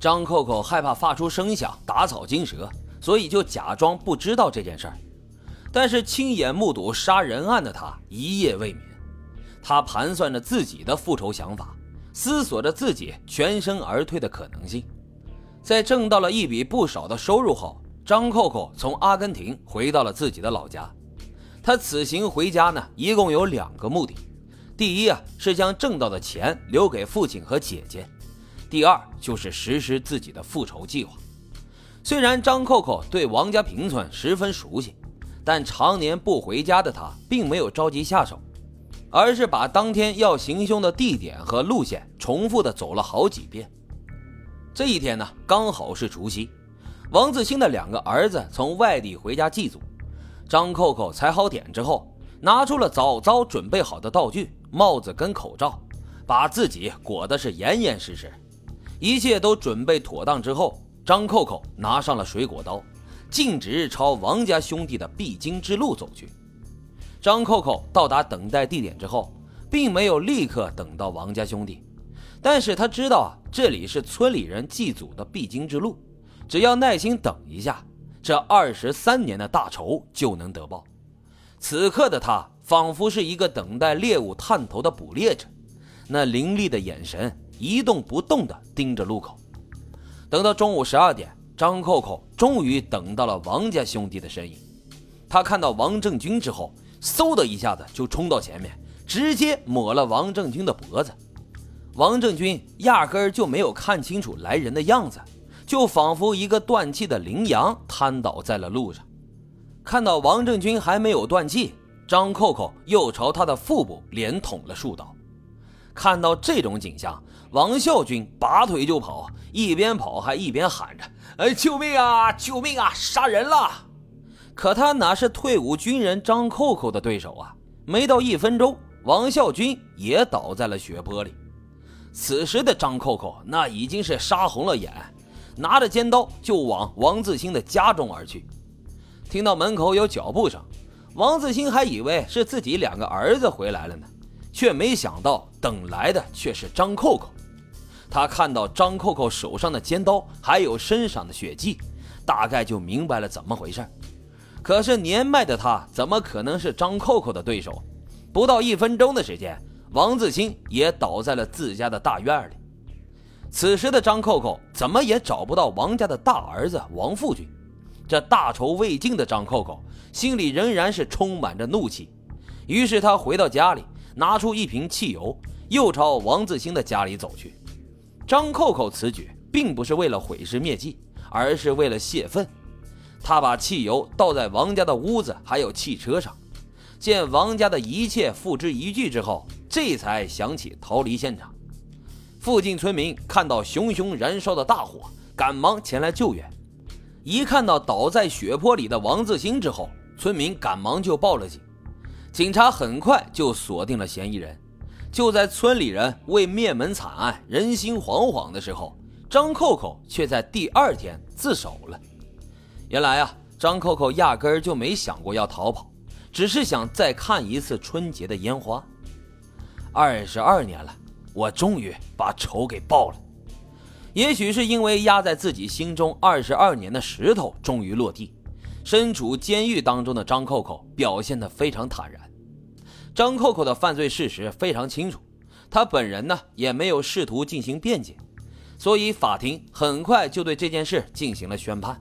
张扣扣害怕发出声响打草惊蛇，所以就假装不知道这件事儿。但是亲眼目睹杀人案的他一夜未眠，他盘算着自己的复仇想法，思索着自己全身而退的可能性。在挣到了一笔不少的收入后，张扣扣从阿根廷回到了自己的老家。他此行回家呢，一共有两个目的：第一啊，是将挣到的钱留给父亲和姐姐；第二，就是实施自己的复仇计划。虽然张扣扣对王家坪村十分熟悉，但常年不回家的他并没有着急下手，而是把当天要行凶的地点和路线重复的走了好几遍。这一天呢，刚好是除夕，王自兴的两个儿子从外地回家祭祖。张扣扣踩好点之后，拿出了早早准备好的道具，帽子跟口罩，把自己裹得是严严实实。一切都准备妥当之后，张扣扣拿上了水果刀，径直朝王家兄弟的必经之路走去。张扣扣到达等待地点之后，并没有立刻等到王家兄弟，但是他知道啊，这里是村里人祭祖的必经之路，只要耐心等一下。这二十三年的大仇就能得报。此刻的他仿佛是一个等待猎物探头的捕猎者，那凌厉的眼神一动不动地盯着路口。等到中午十二点，张扣扣终于等到了王家兄弟的身影。他看到王正军之后，嗖的一下子就冲到前面，直接抹了王正军的脖子。王正军压根儿就没有看清楚来人的样子。就仿佛一个断气的羚羊瘫倒在了路上。看到王正军还没有断气，张扣扣又朝他的腹部连捅了数刀。看到这种景象，王孝军拔腿就跑，一边跑还一边喊着：“哎，救命啊！救命啊！杀人了！”可他哪是退伍军人张扣扣的对手啊？没到一分钟，王孝军也倒在了血泊里。此时的张扣扣那已经是杀红了眼。拿着尖刀就往王自兴的家中而去。听到门口有脚步声，王自兴还以为是自己两个儿子回来了呢，却没想到等来的却是张扣扣。他看到张扣扣手上的尖刀，还有身上的血迹，大概就明白了怎么回事。可是年迈的他怎么可能是张扣扣的对手？不到一分钟的时间，王自兴也倒在了自家的大院里。此时的张扣扣怎么也找不到王家的大儿子王富军，这大仇未尽的张扣扣心里仍然是充满着怒气。于是他回到家里，拿出一瓶汽油，又朝王自兴的家里走去。张扣扣此举并不是为了毁尸灭迹，而是为了泄愤。他把汽油倒在王家的屋子还有汽车上，见王家的一切付之一炬之后，这才想起逃离现场。附近村民看到熊熊燃烧的大火，赶忙前来救援。一看到倒在血泊里的王自兴之后，村民赶忙就报了警。警察很快就锁定了嫌疑人。就在村里人为灭门惨案人心惶惶的时候，张扣扣却在第二天自首了。原来啊，张扣扣压根儿就没想过要逃跑，只是想再看一次春节的烟花。二十二年了。我终于把仇给报了，也许是因为压在自己心中二十二年的石头终于落地。身处监狱当中的张扣扣表现得非常坦然。张扣扣的犯罪事实非常清楚，他本人呢也没有试图进行辩解，所以法庭很快就对这件事进行了宣判，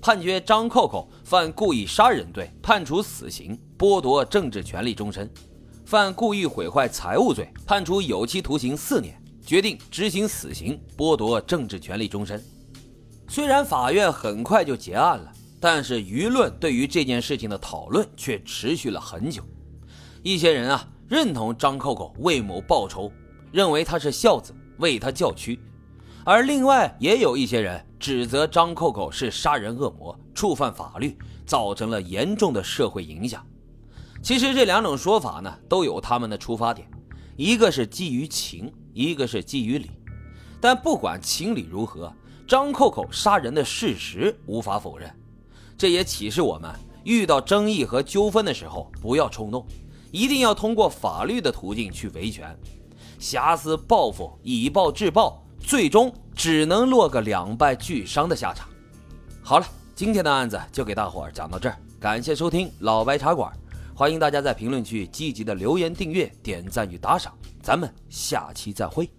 判决张扣扣犯故意杀人罪，判处死刑，剥夺政治权利终身。犯故意毁坏财物罪，判处有期徒刑四年，决定执行死刑，剥夺政治权利终身。虽然法院很快就结案了，但是舆论对于这件事情的讨论却持续了很久。一些人啊认同张扣扣为某报仇，认为他是孝子，为他叫屈；而另外也有一些人指责张扣扣是杀人恶魔，触犯法律，造成了严重的社会影响。其实这两种说法呢，都有他们的出发点，一个是基于情，一个是基于理。但不管情理如何，张扣扣杀人的事实无法否认。这也启示我们，遇到争议和纠纷的时候，不要冲动，一定要通过法律的途径去维权。瑕疵报复，以暴制暴，最终只。能落个两败俱伤的下场。好了，今天的案子就给大伙儿讲到这儿，感谢收听老白茶馆，欢迎大家在评论区积极的留言、订阅、点赞与打赏，咱们下期再会。